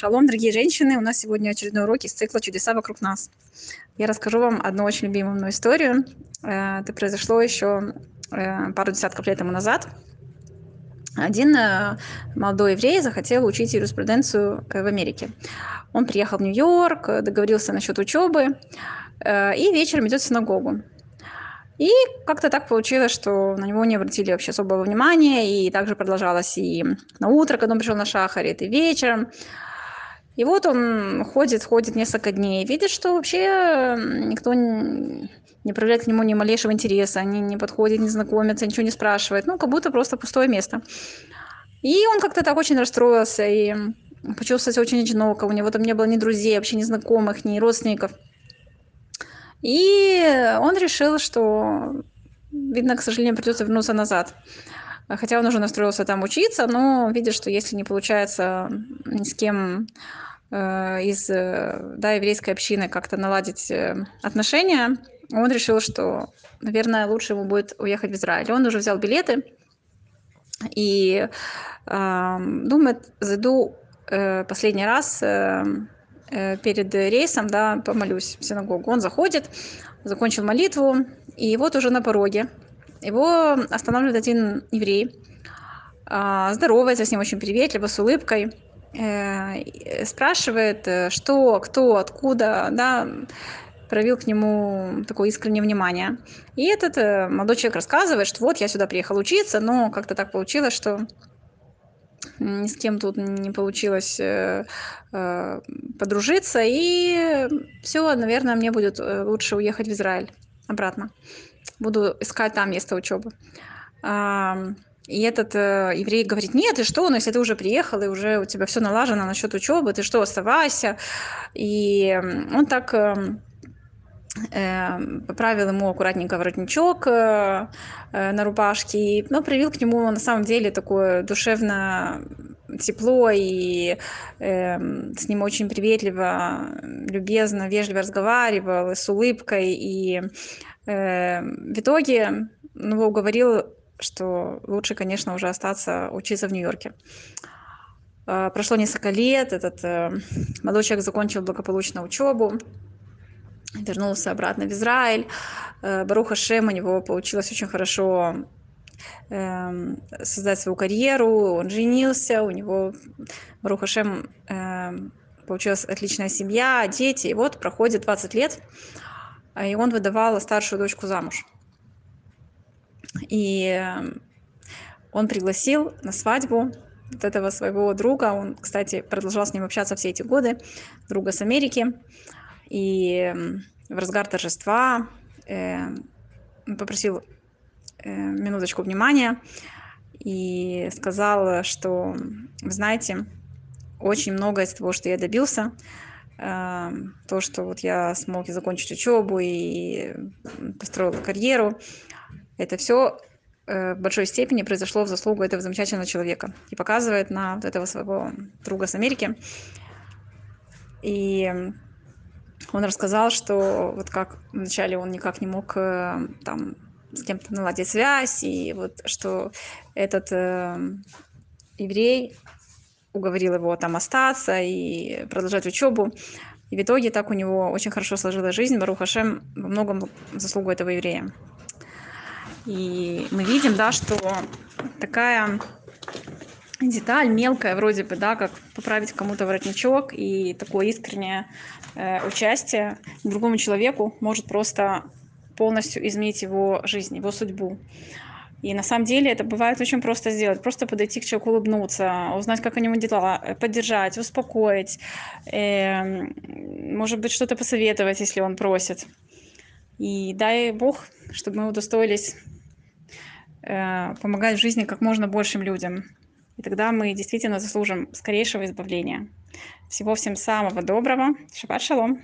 Шалом, дорогие женщины! У нас сегодня очередной урок из цикла «Чудеса вокруг нас». Я расскажу вам одну очень любимую мою историю. Э, это произошло еще э, пару десятков лет тому назад. Один э, молодой еврей захотел учить юриспруденцию в Америке. Он приехал в Нью-Йорк, договорился насчет учебы и вечером идет в синагогу. И как-то так получилось, что на него не обратили вообще особого внимания, и также продолжалось и на утро, когда он пришел на шахарит, и вечером. И вот он ходит, ходит несколько дней, видит, что вообще никто не проявляет к нему ни малейшего интереса, они не подходят, не знакомятся, ничего не спрашивают, ну, как будто просто пустое место. И он как-то так очень расстроился и почувствовал себя очень одиноко, у него там не было ни друзей, вообще ни знакомых, ни родственников. И он решил, что, видно, к сожалению, придется вернуться назад. Хотя он уже настроился там учиться, но видит, что если не получается ни с кем из э, да, еврейской общины как-то наладить э, отношения, он решил, что, наверное, лучше ему будет уехать в Израиль. Он уже взял билеты и э, думает, зайду э, последний раз э, перед рейсом, да, помолюсь в синагогу. Он заходит, закончил молитву, и вот уже на пороге его останавливает один еврей, э, здоровается с ним очень приветливо, с улыбкой – Э, спрашивает, э, что, кто, откуда, да, проявил к нему такое искреннее внимание. И этот э, молодой человек рассказывает, что вот я сюда приехал учиться, но как-то так получилось, что ни с кем тут не получилось подружиться, и все, наверное, мне будет лучше уехать в Израиль обратно. Буду искать там место учебы. И этот э, еврей говорит, нет, и что, ну если ты уже приехал, и уже у тебя все налажено насчет учебы, ты что, оставайся. И он так э, э, поправил ему аккуратненько воротничок э, э, на рубашке, и, ну, проявил к нему на самом деле такое душевно тепло, и э, с ним очень приветливо, любезно, вежливо разговаривал, с улыбкой, и э, в итоге ну, его уговорил что лучше, конечно, уже остаться учиться в Нью-Йорке. А, прошло несколько лет, этот э, молодой человек закончил благополучно учебу, вернулся обратно в Израиль. Э, Баруха Шем у него получилось очень хорошо эм, создать свою карьеру, он женился, у него, Баруха Шем, эм, получилась отличная семья, дети. И вот проходит 20 лет, и он выдавал старшую дочку замуж. И эм, он пригласил на свадьбу вот этого своего друга. Он, кстати, продолжал с ним общаться все эти годы, друга с Америки. И эм, в разгар торжества э, попросил э, минуточку внимания и сказал, что, вы знаете, очень много из того, что я добился, э, то, что вот я смог закончить учебу и построил карьеру, это все э, в большой степени произошло в заслугу этого замечательного человека и показывает на вот этого своего друга с Америки. И он рассказал, что вот как вначале он никак не мог э, там с кем-то наладить связь, и вот что этот э, еврей уговорил его там остаться и продолжать учебу. И в итоге так у него очень хорошо сложилась жизнь. Барух Хашем во многом заслугу этого еврея. И мы видим, да, что такая деталь мелкая вроде бы, да, как поправить кому-то воротничок и такое искреннее э, участие другому человеку может просто полностью изменить его жизнь, его судьбу. И на самом деле это бывает очень просто сделать. Просто подойти к человеку, улыбнуться, узнать, как у него дела, э, поддержать, успокоить, э, может быть, что-то посоветовать, если он просит. И дай Бог, чтобы мы удостоились помогать в жизни как можно большим людям. И тогда мы действительно заслужим скорейшего избавления. Всего всем самого доброго. Шаббат шалом.